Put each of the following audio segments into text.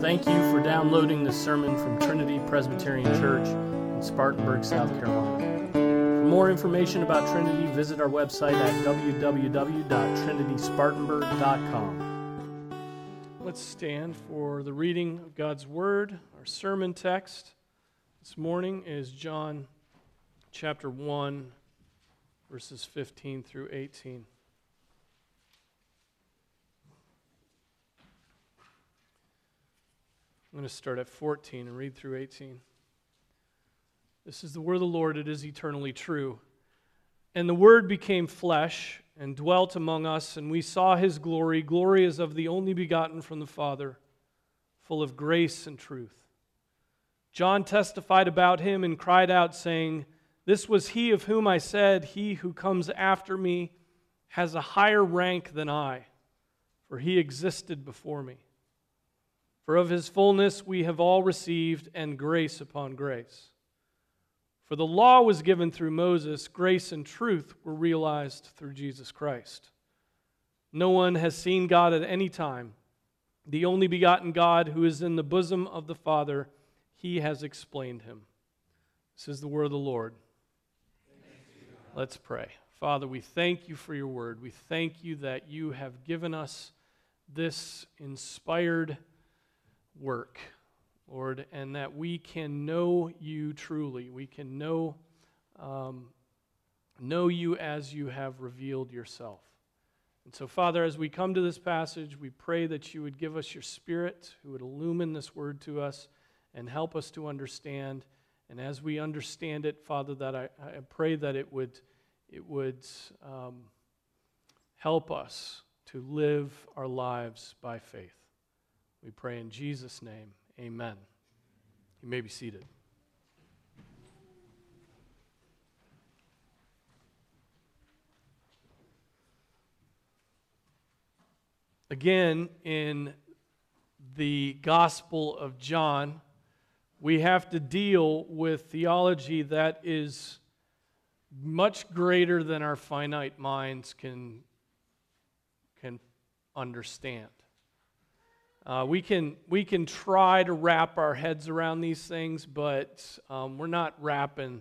Thank you for downloading this sermon from Trinity Presbyterian Church in Spartanburg, South Carolina. For more information about Trinity, visit our website at www.trinityspartanburg.com. Let's stand for the reading of God's Word. Our sermon text this morning is John chapter 1, verses 15 through 18. I'm going to start at 14 and read through 18. This is the word of the Lord, it is eternally true. And the Word became flesh and dwelt among us, and we saw his glory. Glory as of the only begotten from the Father, full of grace and truth. John testified about him and cried out, saying, This was he of whom I said, He who comes after me has a higher rank than I, for he existed before me. For of his fullness we have all received, and grace upon grace. For the law was given through Moses, grace and truth were realized through Jesus Christ. No one has seen God at any time. The only begotten God who is in the bosom of the Father, he has explained him. This is the word of the Lord. Let's pray. Father, we thank you for your word. We thank you that you have given us this inspired work, Lord, and that we can know you truly. We can know, um, know you as you have revealed yourself. And so, Father, as we come to this passage, we pray that you would give us your Spirit, who would illumine this word to us and help us to understand. And as we understand it, Father, that I, I pray that it would, it would um, help us to live our lives by faith. We pray in Jesus' name. Amen. You may be seated. Again, in the Gospel of John, we have to deal with theology that is much greater than our finite minds can, can understand. Uh, we, can, we can try to wrap our heads around these things, but um, we're not wrapping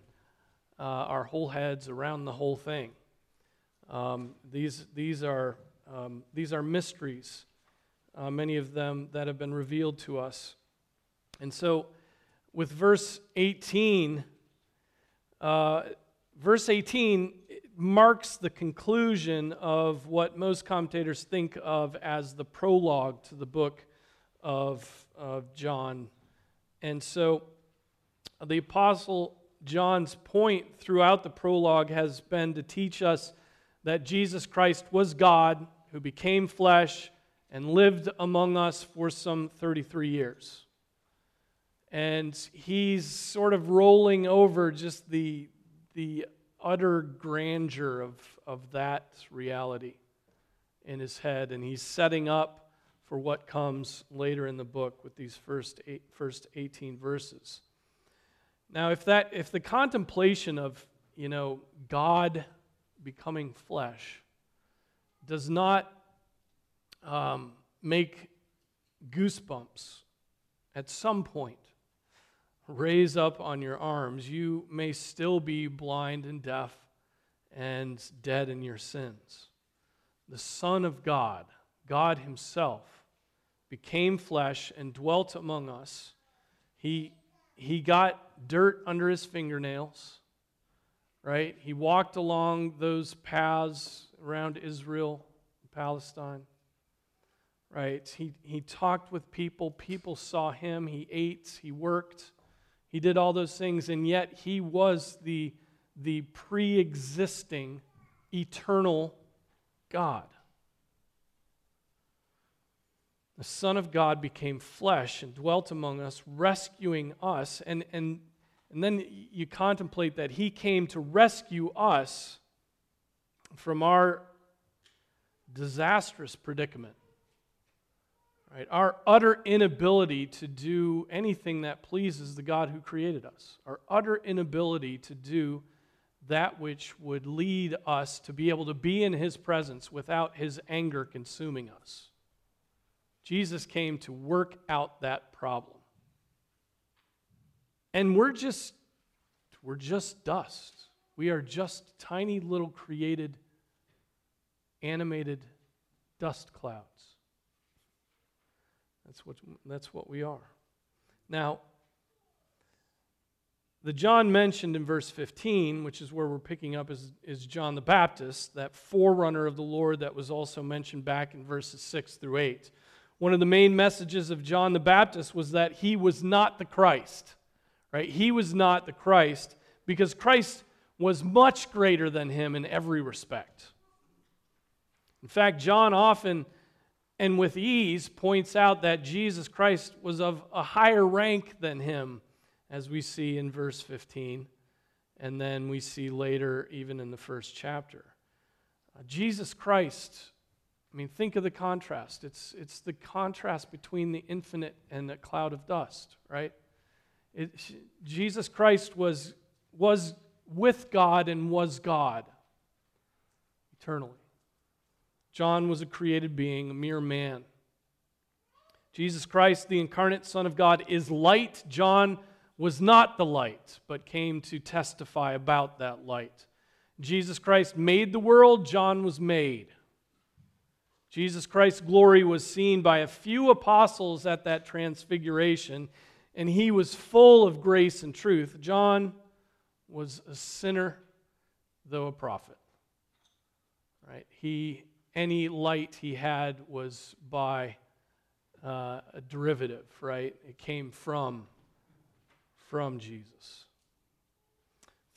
uh, our whole heads around the whole thing. Um, these, these, are, um, these are mysteries, uh, many of them that have been revealed to us. And so, with verse 18, uh, verse 18 marks the conclusion of what most commentators think of as the prologue to the book of, of John. And so the Apostle John's point throughout the prologue has been to teach us that Jesus Christ was God who became flesh and lived among us for some 33 years. And he's sort of rolling over just the, the utter grandeur of, of that reality in his head. And he's setting up for what comes later in the book with these first, eight, first 18 verses. Now, if, that, if the contemplation of, you know, God becoming flesh does not um, make goosebumps at some point raise up on your arms, you may still be blind and deaf and dead in your sins. The Son of God, God Himself, became flesh and dwelt among us. He, he got dirt under his fingernails, right? He walked along those paths around Israel, Palestine, right? He, he talked with people. People saw him. He ate. He worked. He did all those things, and yet he was the, the pre existing, eternal God the Son of God became flesh and dwelt among us, rescuing us. And, and, and then you contemplate that He came to rescue us from our disastrous predicament. Right? Our utter inability to do anything that pleases the God who created us. Our utter inability to do that which would lead us to be able to be in His presence without His anger consuming us. Jesus came to work out that problem. And we're just we're just dust. We are just tiny little created animated dust clouds. That's what that's what we are. Now, the John mentioned in verse 15, which is where we're picking up, is, is John the Baptist, that forerunner of the Lord that was also mentioned back in verses 6 through 8. One of the main messages of John the Baptist was that he was not the Christ, right? He was not the Christ because Christ was much greater than him in every respect. In fact, John often and with ease points out that Jesus Christ was of a higher rank than him as we see in verse 15, and then we see later, even in the first chapter. Uh, Jesus Christ, I mean, think of the contrast. It's, it's the contrast between the infinite and a cloud of dust, right? It, Jesus Christ was, was with God and was God eternally. John was a created being, a mere man. Jesus Christ, the incarnate Son of God, is light. John was not the light, but came to testify about that light. Jesus Christ made the world, John was made. Jesus Christ's glory was seen by a few apostles at that transfiguration, and he was full of grace and truth. John was a sinner, though a prophet. Right? He any light he had was by uh, a derivative, right? It came from from Jesus.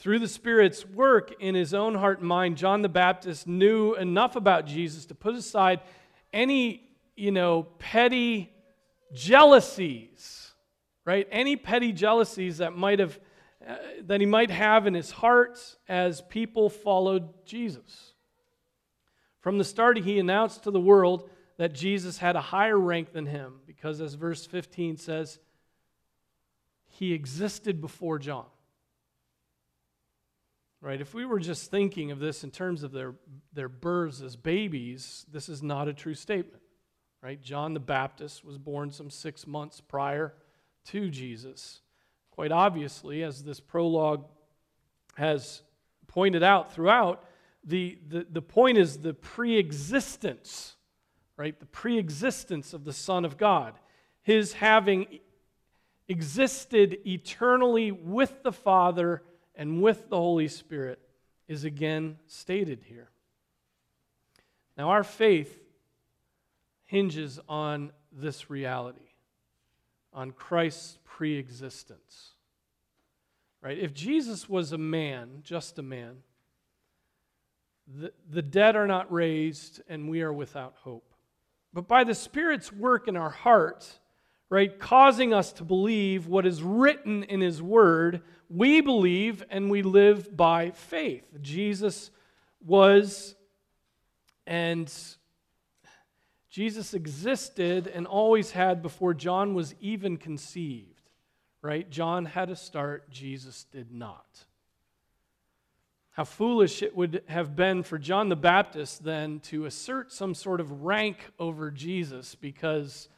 Through the Spirit's work in his own heart and mind, John the Baptist knew enough about Jesus to put aside any, you know, petty jealousies, right? Any petty jealousies that might have uh, that he might have in his heart as people followed Jesus. From the start, he announced to the world that Jesus had a higher rank than him because, as verse 15 says, he existed before John. Right? If we were just thinking of this in terms of their, their births as babies, this is not a true statement. Right? John the Baptist was born some six months prior to Jesus. Quite obviously, as this prologue has pointed out throughout, the, the, the point is the pre existence, right? The pre existence of the Son of God. His having existed eternally with the Father and with the Holy Spirit is again stated here. Now, our faith hinges on this reality, on Christ's pre existence. Right? If Jesus was a man, just a man, the, the dead are not raised and we are without hope. But by the Spirit's work in our hearts, right, causing us to believe what is written in His Word, we believe and we live by faith. Jesus was and Jesus existed and always had before John was even conceived, right? John had a start, Jesus did not. How foolish it would have been for John the Baptist then to assert some sort of rank over Jesus because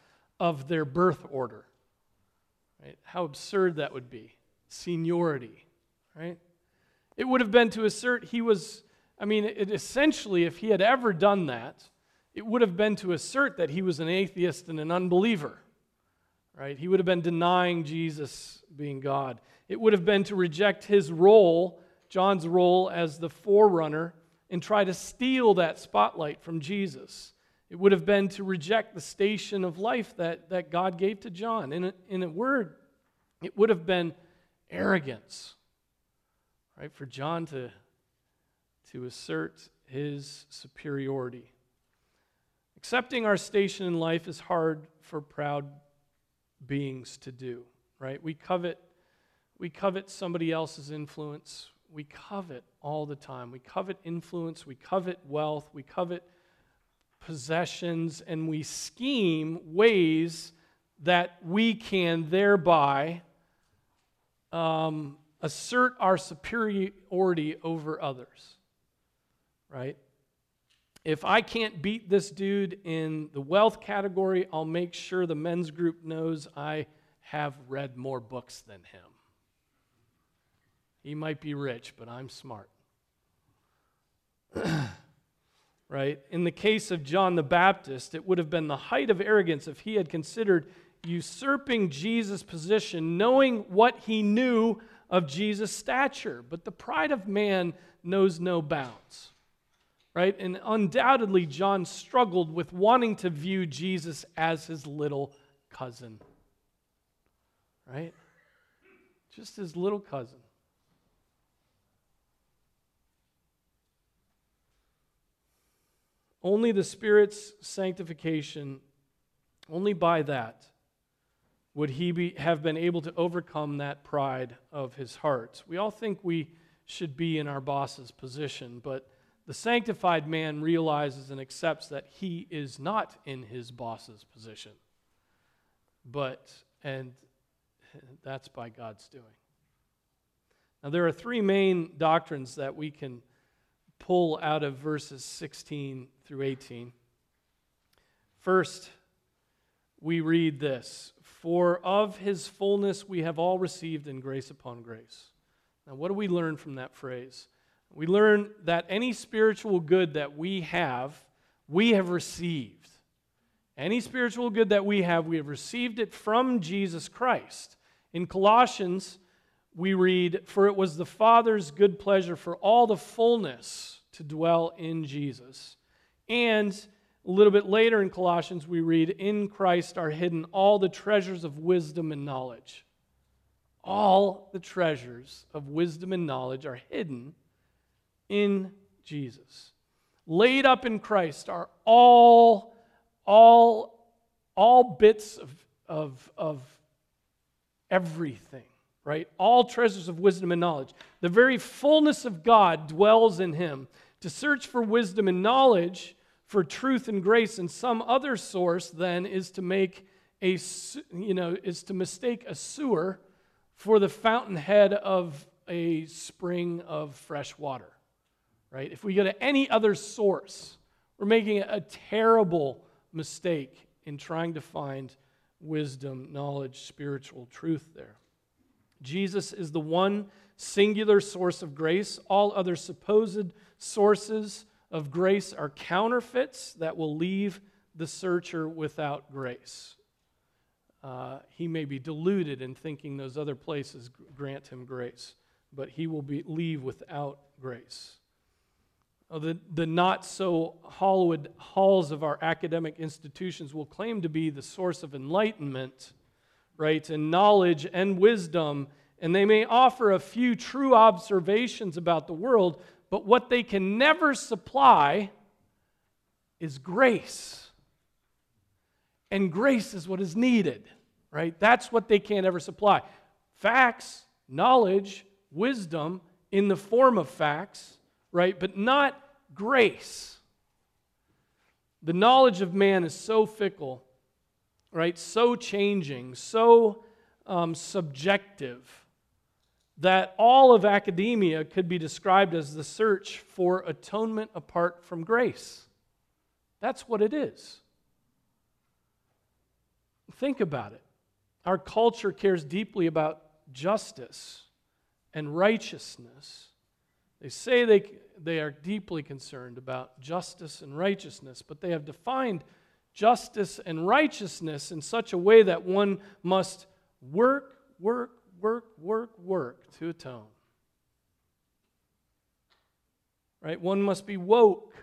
of their birth order. Right? How absurd that would be. Seniority, right? It would have been to assert he was, I mean, it, essentially, if he had ever done that, it would have been to assert that he was an atheist and an unbeliever, right? He would have been denying Jesus being God. It would have been to reject his role, John's role as the forerunner, and try to steal that spotlight from Jesus. It would have been to reject the station of life that, that God gave to John. In a, in a word, it would have been arrogance, right? For John to, to assert his superiority. Accepting our station in life is hard for proud beings to do, right? We covet, we covet somebody else's influence. We covet all the time. We covet influence. We covet wealth. We covet possessions and we scheme ways that we can thereby um, assert our superiority over others. Right? if I can't beat this dude in the wealth category, I'll make sure the men's group knows I have read more books than him. He might be rich, but I'm smart. right? In the case of John the Baptist, it would have been the height of arrogance if he had considered usurping Jesus' position, knowing what he knew of Jesus' stature. But the pride of man knows no bounds right? And undoubtedly, John struggled with wanting to view Jesus as his little cousin, right? Just his little cousin. Only the Spirit's sanctification, only by that, would he be, have been able to overcome that pride of his heart. We all think we should be in our boss's position, but the sanctified man realizes and accepts that he is not in his boss's position. But, and that's by God's doing. Now, there are three main doctrines that we can pull out of verses 16 through 18. First, we read this For of his fullness we have all received in grace upon grace. Now, what do we learn from that phrase? we learn that any spiritual good that we have, we have received. Any spiritual good that we have, we have received it from Jesus Christ. In Colossians, we read, For it was the Father's good pleasure for all the fullness to dwell in Jesus. And a little bit later in Colossians, we read, In Christ are hidden all the treasures of wisdom and knowledge. All the treasures of wisdom and knowledge are hidden in Jesus. Laid up in Christ are all, all, all bits of, of, of everything, right? All treasures of wisdom and knowledge. The very fullness of God dwells in him. To search for wisdom and knowledge, for truth and grace in some other source, then, is to make a, you know, is to mistake a sewer for the fountainhead of a spring of fresh water right? If we go to any other source, we're making a terrible mistake in trying to find wisdom, knowledge, spiritual truth there. Jesus is the one singular source of grace. All other supposed sources of grace are counterfeits that will leave the searcher without grace. Uh, he may be deluded in thinking those other places grant him grace, but he will be, leave without grace. Uh, the, the not so Hollywood halls of our academic institutions will claim to be the source of enlightenment, right, and knowledge and wisdom, and they may offer a few true observations about the world, but what they can never supply is grace. And grace is what is needed, right? That's what they can't ever supply. Facts, knowledge, wisdom in the form of facts, right? But not grace. The knowledge of man is so fickle, right? So changing, so um, subjective, that all of academia could be described as the search for atonement apart from grace. That's what it is. Think about it. Our culture cares deeply about justice and righteousness. They say they, they are deeply concerned about justice and righteousness, but they have defined justice and righteousness in such a way that one must work, work, work, work, work to atone. Right? One must be woke.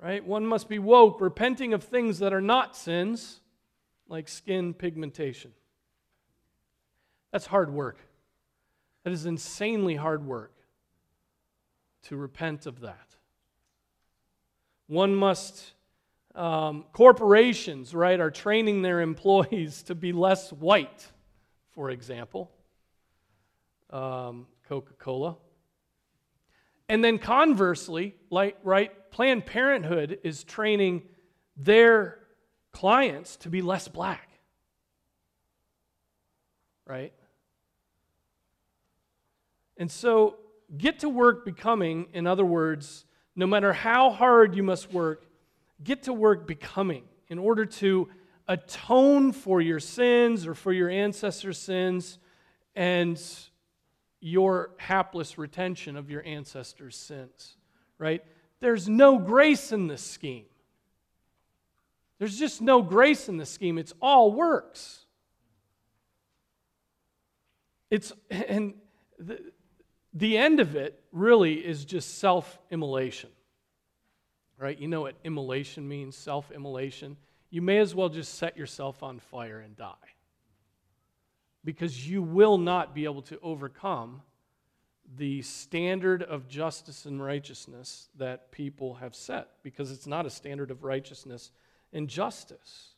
Right? One must be woke, repenting of things that are not sins, like skin pigmentation. That's hard work. That is insanely hard work to repent of that. One must, um, corporations, right, are training their employees to be less white, for example, um, Coca Cola. And then conversely, like, right, Planned Parenthood is training their clients to be less black. Right? And so get to work becoming, in other words, no matter how hard you must work, get to work becoming in order to atone for your sins or for your ancestors' sins and your hapless retention of your ancestors' sins, right? There's no grace in this scheme. There's just no grace in this scheme. It's all works. It's, and the, the end of it really is just self immolation. Right? You know what immolation means self immolation. You may as well just set yourself on fire and die. Because you will not be able to overcome the standard of justice and righteousness that people have set, because it's not a standard of righteousness and justice.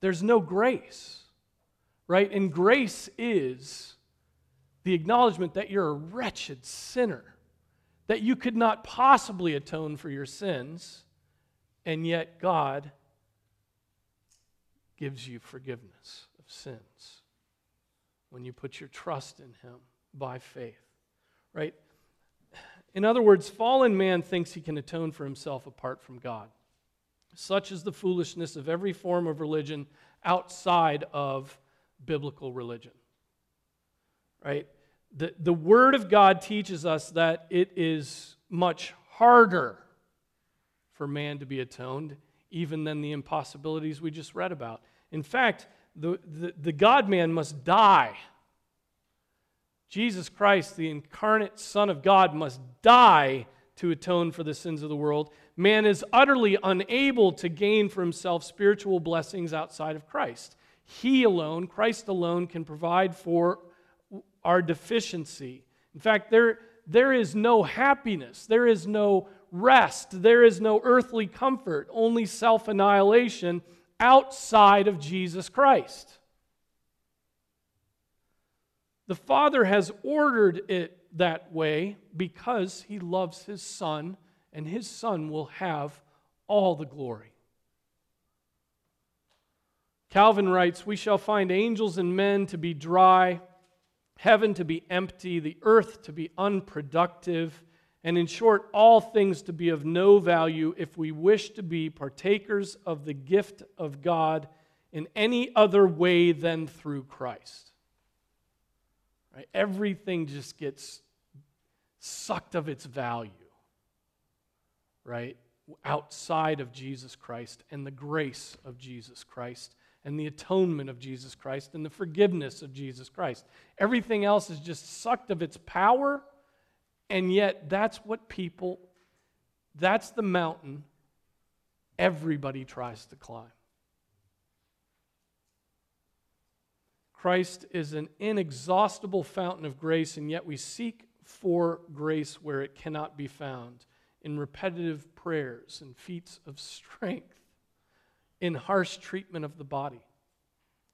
There's no grace, right? And grace is the acknowledgement that you're a wretched sinner, that you could not possibly atone for your sins, and yet God gives you forgiveness of sins when you put your trust in Him by faith, right? In other words, fallen man thinks he can atone for himself apart from God. Such is the foolishness of every form of religion outside of biblical religion right? The, the Word of God teaches us that it is much harder for man to be atoned, even than the impossibilities we just read about. In fact, the, the, the God man must die. Jesus Christ, the incarnate Son of God, must die to atone for the sins of the world. Man is utterly unable to gain for himself spiritual blessings outside of Christ. He alone, Christ alone, can provide for our deficiency. In fact, there, there is no happiness, there is no rest, there is no earthly comfort, only self annihilation outside of Jesus Christ. The Father has ordered it that way because He loves His Son, and His Son will have all the glory. Calvin writes, We shall find angels and men to be dry heaven to be empty, the earth to be unproductive, and in short, all things to be of no value if we wish to be partakers of the gift of God in any other way than through Christ. Right? Everything just gets sucked of its value, right? Outside of Jesus Christ and the grace of Jesus Christ and the atonement of Jesus Christ and the forgiveness of Jesus Christ. Everything else is just sucked of its power, and yet that's what people, that's the mountain everybody tries to climb. Christ is an inexhaustible fountain of grace, and yet we seek for grace where it cannot be found in repetitive prayers and feats of strength in harsh treatment of the body,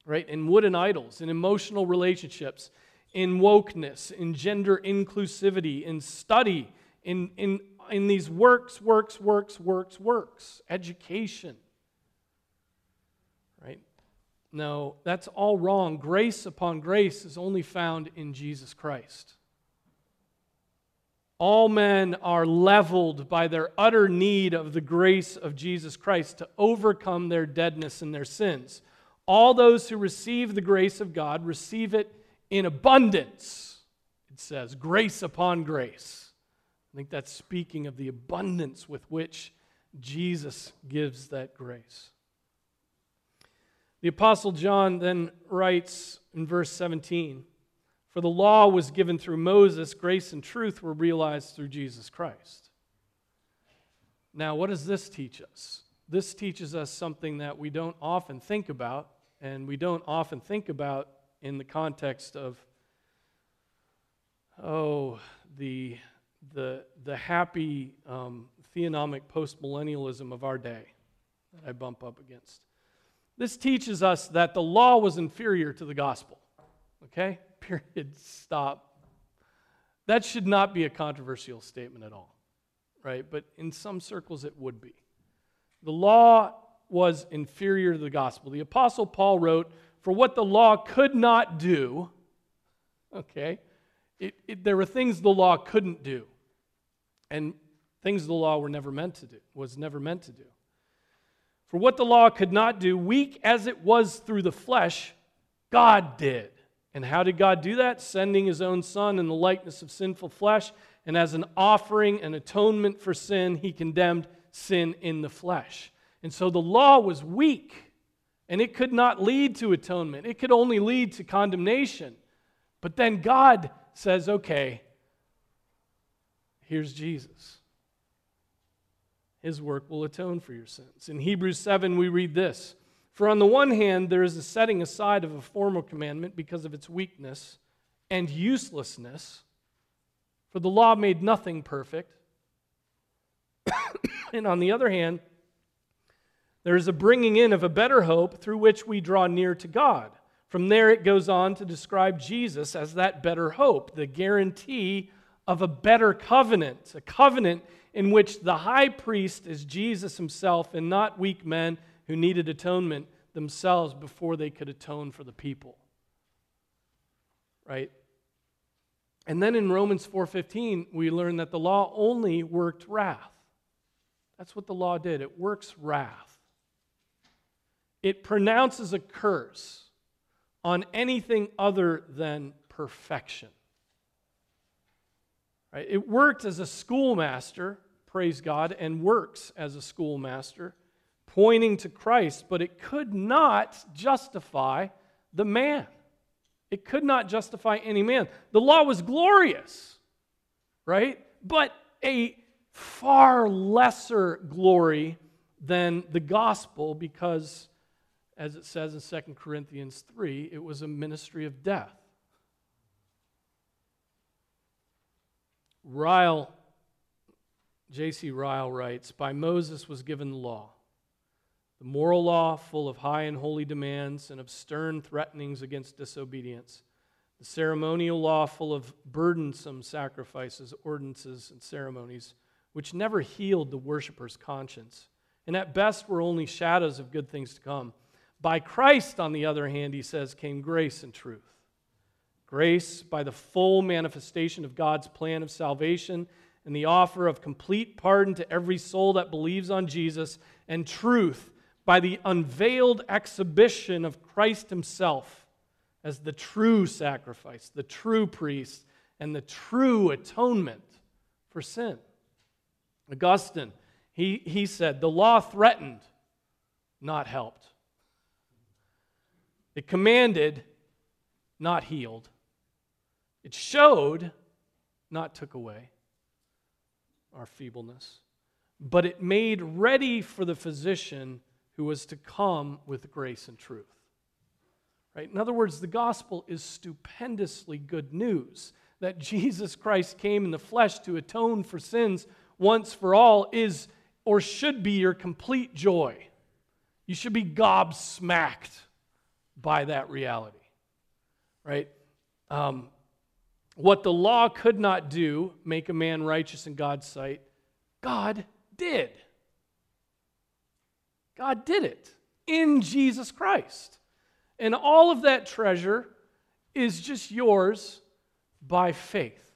right? In wooden idols, in emotional relationships, in wokeness, in gender inclusivity, in study, in, in, in these works, works, works, works, works, education, right? No, that's all wrong. Grace upon grace is only found in Jesus Christ. All men are leveled by their utter need of the grace of Jesus Christ to overcome their deadness and their sins. All those who receive the grace of God receive it in abundance. It says, grace upon grace. I think that's speaking of the abundance with which Jesus gives that grace. The Apostle John then writes in verse 17 for the law was given through Moses, grace and truth were realized through Jesus Christ. Now, what does this teach us? This teaches us something that we don't often think about, and we don't often think about in the context of, oh, the, the, the happy um, theonomic postmillennialism of our day that I bump up against. This teaches us that the law was inferior to the gospel. Okay? period, stop. That should not be a controversial statement at all, right? But in some circles, it would be. The law was inferior to the gospel. The Apostle Paul wrote, For what the law could not do, okay, it, it, there were things the law couldn't do. And things the law were never meant to do, was never meant to do. For what the law could not do, weak as it was through the flesh, God did. And how did God do that? Sending his own Son in the likeness of sinful flesh, and as an offering and atonement for sin, he condemned sin in the flesh. And so the law was weak, and it could not lead to atonement, it could only lead to condemnation. But then God says, okay, here's Jesus. His work will atone for your sins. In Hebrews 7, we read this For on the one hand, there is a setting aside of a formal commandment because of its weakness and uselessness, for the law made nothing perfect. and on the other hand, there is a bringing in of a better hope through which we draw near to God. From there, it goes on to describe Jesus as that better hope, the guarantee of a better covenant, a covenant in which the high priest is Jesus himself and not weak men who needed atonement themselves before they could atone for the people. Right? And then in Romans 4:15 we learn that the law only worked wrath. That's what the law did. It works wrath. It pronounces a curse on anything other than perfection. Right? It worked as a schoolmaster praise God, and works as a schoolmaster, pointing to Christ, but it could not justify the man. It could not justify any man. The law was glorious, right? But a far lesser glory than the gospel because, as it says in 2 Corinthians 3, it was a ministry of death. Ryle J.C. Ryle writes By Moses was given the law, the moral law full of high and holy demands and of stern threatenings against disobedience, the ceremonial law full of burdensome sacrifices, ordinances, and ceremonies, which never healed the worshiper's conscience, and at best were only shadows of good things to come. By Christ, on the other hand, he says, came grace and truth. Grace by the full manifestation of God's plan of salvation and the offer of complete pardon to every soul that believes on Jesus, and truth by the unveiled exhibition of Christ Himself as the true sacrifice, the true priest, and the true atonement for sin. Augustine, he, he said, the law threatened, not helped. It commanded, not healed. It showed, not took away our feebleness, but it made ready for the physician who was to come with grace and truth. Right? In other words, the gospel is stupendously good news that Jesus Christ came in the flesh to atone for sins once for all is or should be your complete joy. You should be gobsmacked by that reality. Right? Um, what the law could not do, make a man righteous in God's sight, God did. God did it in Jesus Christ. And all of that treasure is just yours by faith.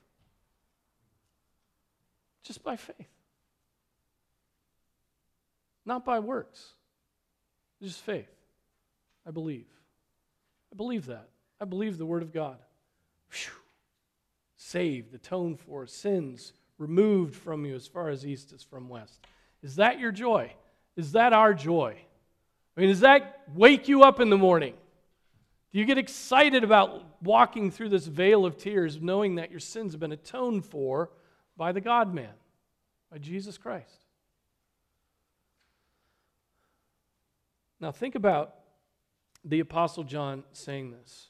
Just by faith. Not by works. Just faith. I believe. I believe that. I believe the Word of God. Whew saved, atoned for, sins removed from you as far as east is from west. Is that your joy? Is that our joy? I mean, does that wake you up in the morning? Do you get excited about walking through this vale of tears knowing that your sins have been atoned for by the God man, by Jesus Christ? Now, think about the Apostle John saying this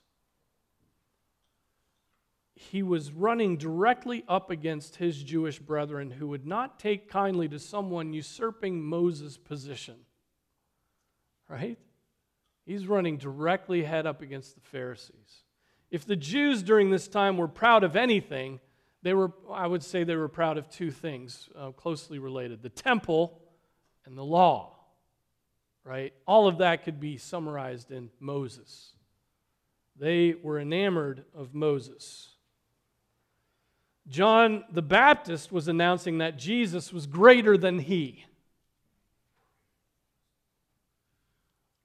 he was running directly up against his Jewish brethren who would not take kindly to someone usurping Moses' position. Right? He's running directly head up against the Pharisees. If the Jews during this time were proud of anything, they were, I would say they were proud of two things uh, closely related the temple and the law. Right? All of that could be summarized in Moses. They were enamored of Moses. John the Baptist was announcing that Jesus was greater than he.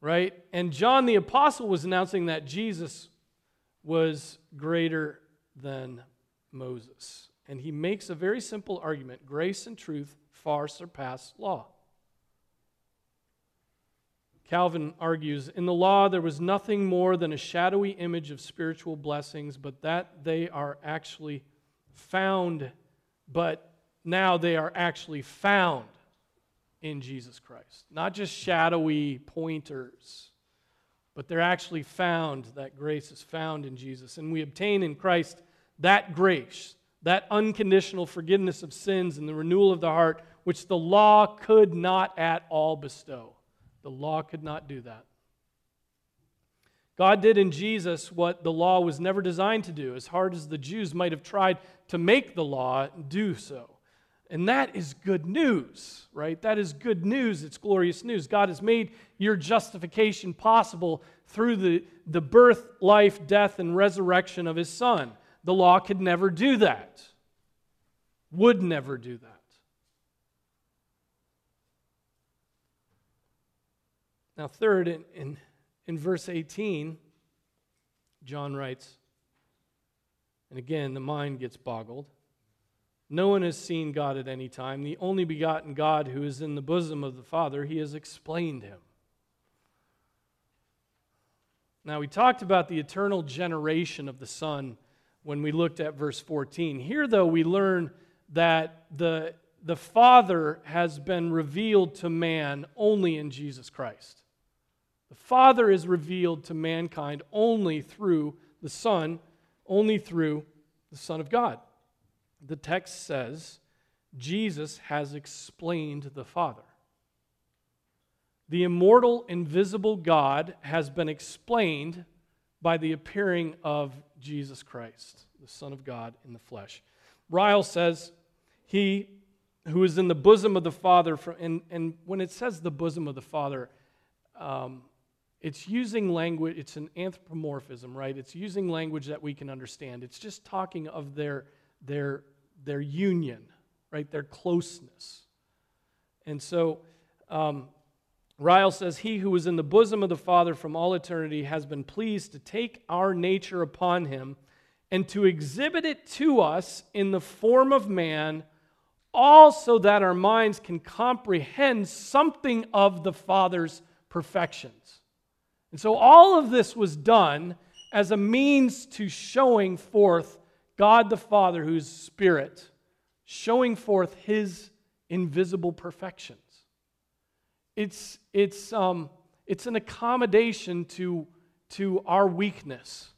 Right? And John the Apostle was announcing that Jesus was greater than Moses. And he makes a very simple argument grace and truth far surpass law. Calvin argues In the law, there was nothing more than a shadowy image of spiritual blessings, but that they are actually found, but now they are actually found in Jesus Christ. Not just shadowy pointers, but they're actually found. That grace is found in Jesus. And we obtain in Christ that grace, that unconditional forgiveness of sins and the renewal of the heart, which the law could not at all bestow. The law could not do that. God did in Jesus what the law was never designed to do, as hard as the Jews might have tried to make the law do so. And that is good news, right? That is good news. It's glorious news. God has made your justification possible through the, the birth, life, death, and resurrection of His Son. The law could never do that, would never do that. Now, third, in, in, in verse 18, John writes, and again, the mind gets boggled. No one has seen God at any time. The only begotten God who is in the bosom of the Father, he has explained him. Now, we talked about the eternal generation of the Son when we looked at verse 14. Here, though, we learn that the, the Father has been revealed to man only in Jesus Christ. The Father is revealed to mankind only through the Son, only through the Son of God. The text says, Jesus has explained the Father. The immortal, invisible God has been explained by the appearing of Jesus Christ, the Son of God in the flesh. Ryle says, He who is in the bosom of the Father, and, and when it says the bosom of the Father, um, it's using language, it's an anthropomorphism, right? It's using language that we can understand. It's just talking of their, their, their union, right? Their closeness. And so um, Ryle says, He who was in the bosom of the Father from all eternity has been pleased to take our nature upon him and to exhibit it to us in the form of man, all so that our minds can comprehend something of the Father's perfections. And so all of this was done as a means to showing forth God the Father, whose spirit, showing forth his invisible perfections. It's, it's, um, it's an accommodation to, to our weakness.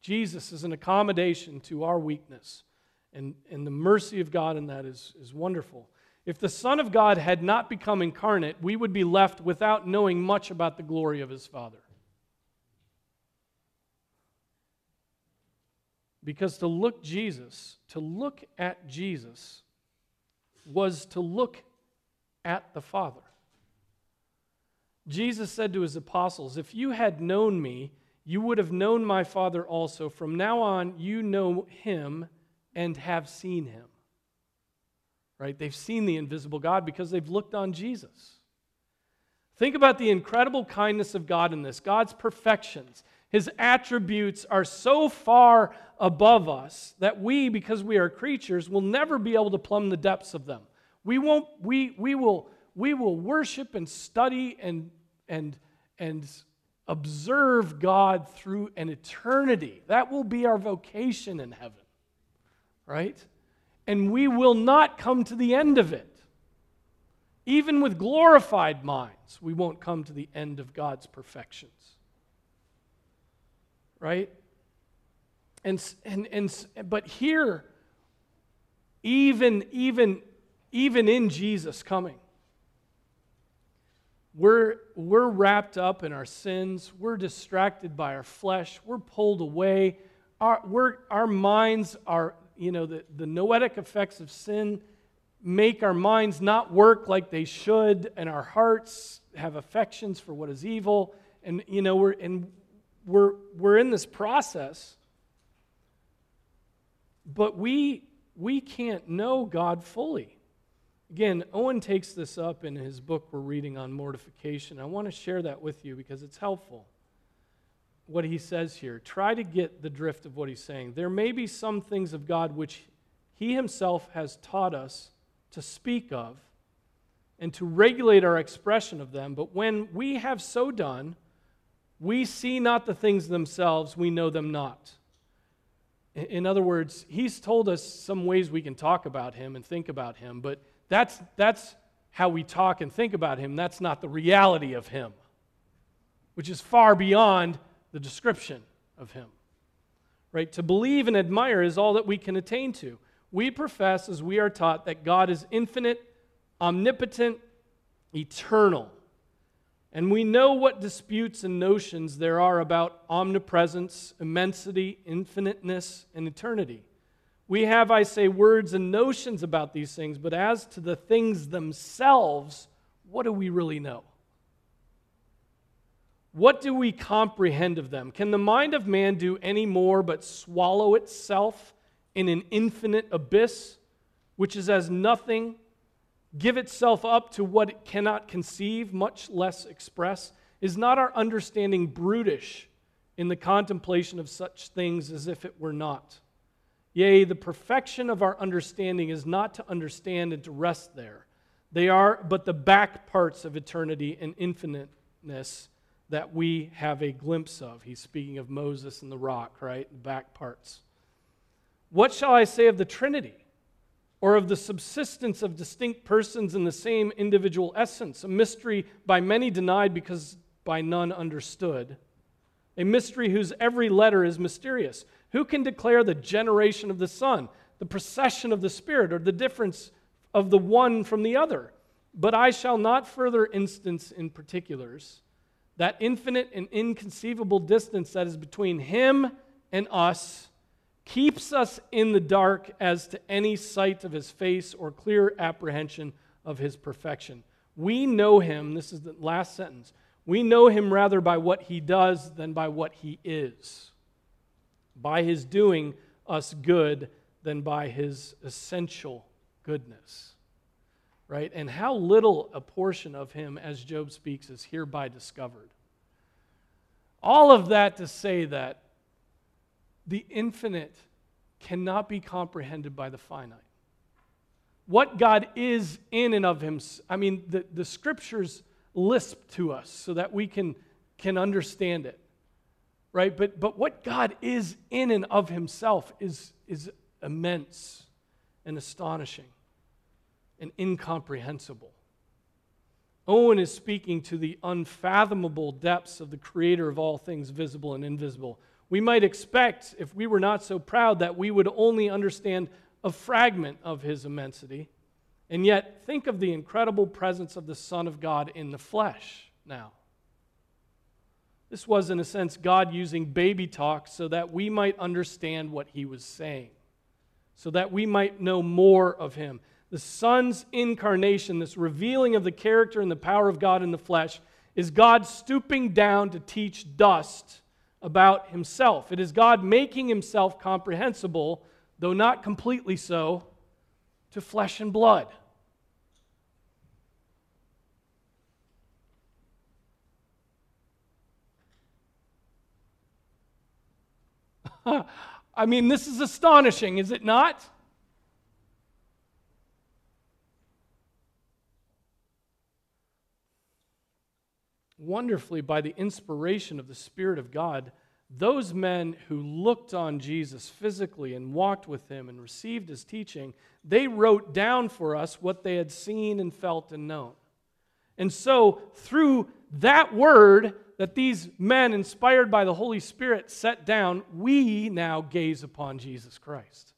Jesus is an accommodation to our weakness. And, and the mercy of God in that is, is wonderful. If the Son of God had not become incarnate, we would be left without knowing much about the glory of his Father. Because to look Jesus, to look at Jesus, was to look at the Father. Jesus said to his apostles, If you had known me, you would have known my Father also. From now on, you know him and have seen him right? They've seen the invisible God because they've looked on Jesus. Think about the incredible kindness of God in this God's perfections. His attributes are so far above us that we, because we are creatures, will never be able to plumb the depths of them. We, won't, we, we, will, we will worship and study and, and, and observe God through an eternity. That will be our vocation in heaven, right? And we will not come to the end of it. Even with glorified minds, we won't come to the end of God's perfections. Right? And, and, and, but here, even, even, even in Jesus coming, we're, we're wrapped up in our sins. We're distracted by our flesh. We're pulled away. Our, our minds are you know, the, the noetic effects of sin make our minds not work like they should, and our hearts have affections for what is evil. And, you know, we're, and we're, we're in this process. But we, we can't know God fully. Again, Owen takes this up in his book we're reading on mortification. I want to share that with you because it's helpful. What he says here. Try to get the drift of what he's saying. There may be some things of God which he himself has taught us to speak of and to regulate our expression of them, but when we have so done, we see not the things themselves, we know them not. In other words, he's told us some ways we can talk about him and think about him, but that's, that's how we talk and think about him. That's not the reality of him, which is far beyond the description of him. Right? To believe and admire is all that we can attain to. We profess, as we are taught, that God is infinite, omnipotent, eternal. And we know what disputes and notions there are about omnipresence, immensity, infiniteness, and eternity. We have, I say, words and notions about these things, but as to the things themselves, what do we really know? What do we comprehend of them? Can the mind of man do any more but swallow itself in an infinite abyss, which is as nothing, give itself up to what it cannot conceive, much less express? Is not our understanding brutish in the contemplation of such things as if it were not? Yea, the perfection of our understanding is not to understand and to rest there. They are but the back parts of eternity and infiniteness that we have a glimpse of. He's speaking of Moses and the rock, right? The back parts. What shall I say of the Trinity? Or of the subsistence of distinct persons in the same individual essence, a mystery by many denied because by none understood, a mystery whose every letter is mysterious. Who can declare the generation of the Son, the procession of the Spirit, or the difference of the one from the other? But I shall not further instance in particulars that infinite and inconceivable distance that is between Him and us keeps us in the dark as to any sight of His face or clear apprehension of His perfection. We know Him, this is the last sentence, we know Him rather by what He does than by what He is by his doing us good than by his essential goodness. Right? And how little a portion of him, as Job speaks, is hereby discovered. All of that to say that the infinite cannot be comprehended by the finite. What God is in and of himself, I mean, the, the scriptures lisp to us so that we can, can understand it right? But, but what God is in and of himself is, is immense and astonishing and incomprehensible. Owen is speaking to the unfathomable depths of the creator of all things visible and invisible. We might expect, if we were not so proud, that we would only understand a fragment of his immensity. And yet, think of the incredible presence of the Son of God in the flesh now. This was, in a sense, God using baby talk so that we might understand what he was saying, so that we might know more of him. The Son's incarnation, this revealing of the character and the power of God in the flesh, is God stooping down to teach dust about himself. It is God making himself comprehensible, though not completely so, to flesh and blood. I mean, this is astonishing, is it not? Wonderfully, by the inspiration of the Spirit of God, those men who looked on Jesus physically and walked with him and received his teaching, they wrote down for us what they had seen and felt and known. And so, through that word, that these men, inspired by the Holy Spirit, set down, we now gaze upon Jesus Christ.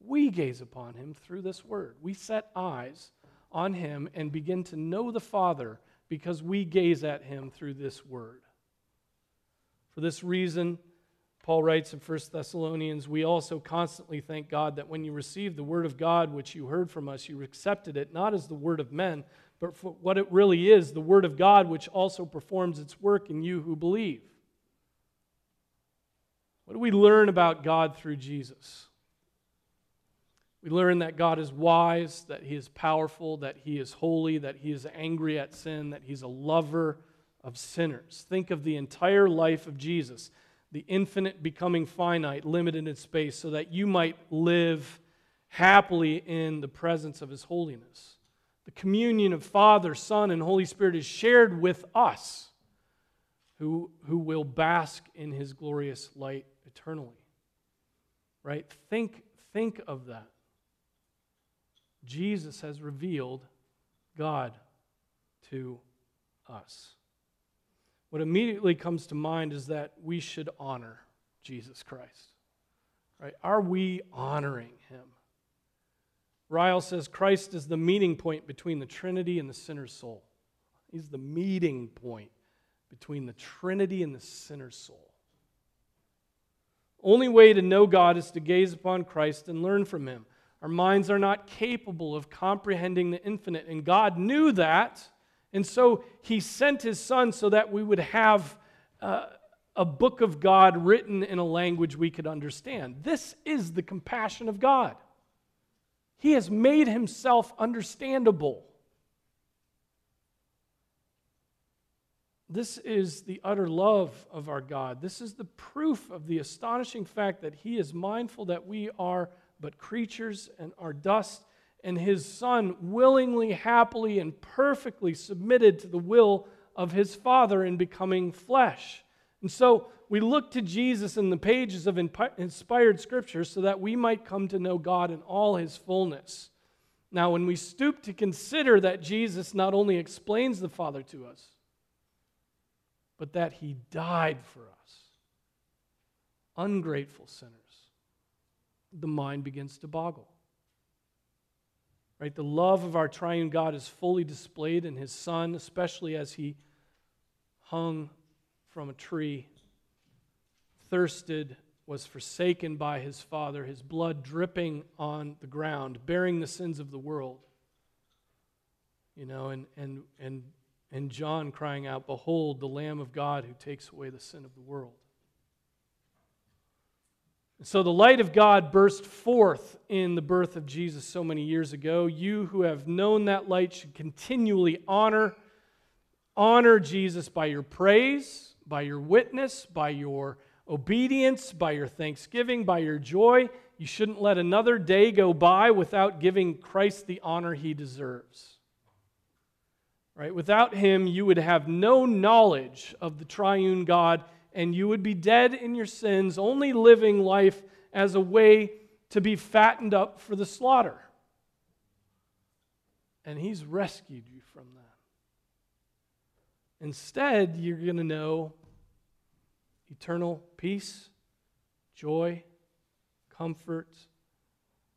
We gaze upon him through this word. We set eyes on him and begin to know the Father because we gaze at him through this word. For this reason, Paul writes in 1 Thessalonians, we also constantly thank God that when you received the word of God which you heard from us, you accepted it not as the word of men, but for what it really is the Word of God, which also performs its work in you who believe. What do we learn about God through Jesus? We learn that God is wise, that He is powerful, that He is holy, that He is angry at sin, that He's a lover of sinners. Think of the entire life of Jesus, the infinite becoming finite, limited in space, so that you might live happily in the presence of His holiness. The communion of Father, Son, and Holy Spirit is shared with us who, who will bask in His glorious light eternally. Right? Think, think of that. Jesus has revealed God to us. What immediately comes to mind is that we should honor Jesus Christ. Right? Are we honoring him? Ryle says Christ is the meeting point between the Trinity and the sinner's soul. He's the meeting point between the Trinity and the sinner's soul. Only way to know God is to gaze upon Christ and learn from him. Our minds are not capable of comprehending the infinite, and God knew that. And so he sent his son so that we would have uh, a book of God written in a language we could understand. This is the compassion of God. He has made himself understandable. This is the utter love of our God. This is the proof of the astonishing fact that He is mindful that we are but creatures and are dust, and His Son willingly, happily, and perfectly submitted to the will of His Father in becoming flesh. And so we look to Jesus in the pages of inspired Scripture so that we might come to know God in all His fullness. Now, when we stoop to consider that Jesus not only explains the Father to us, but that he died for us. Ungrateful sinners. The mind begins to boggle. Right? The love of our triune God is fully displayed in his Son, especially as he hung from a tree, thirsted, was forsaken by his Father, his blood dripping on the ground, bearing the sins of the world. You know, and, and, and and John crying out, Behold, the Lamb of God who takes away the sin of the world. So the light of God burst forth in the birth of Jesus so many years ago. You who have known that light should continually honor honor Jesus by your praise, by your witness, by your obedience, by your thanksgiving, by your joy. You shouldn't let another day go by without giving Christ the honor he deserves. Right? Without him, you would have no knowledge of the triune God, and you would be dead in your sins, only living life as a way to be fattened up for the slaughter. And he's rescued you from that. Instead, you're going to know eternal peace, joy, comfort,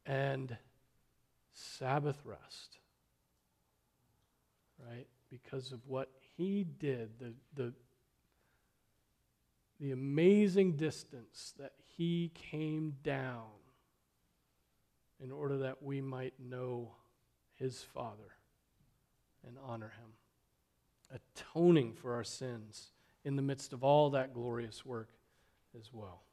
and Sabbath rest right? Because of what he did, the, the, the amazing distance that he came down in order that we might know his Father and honor him, atoning for our sins in the midst of all that glorious work as well.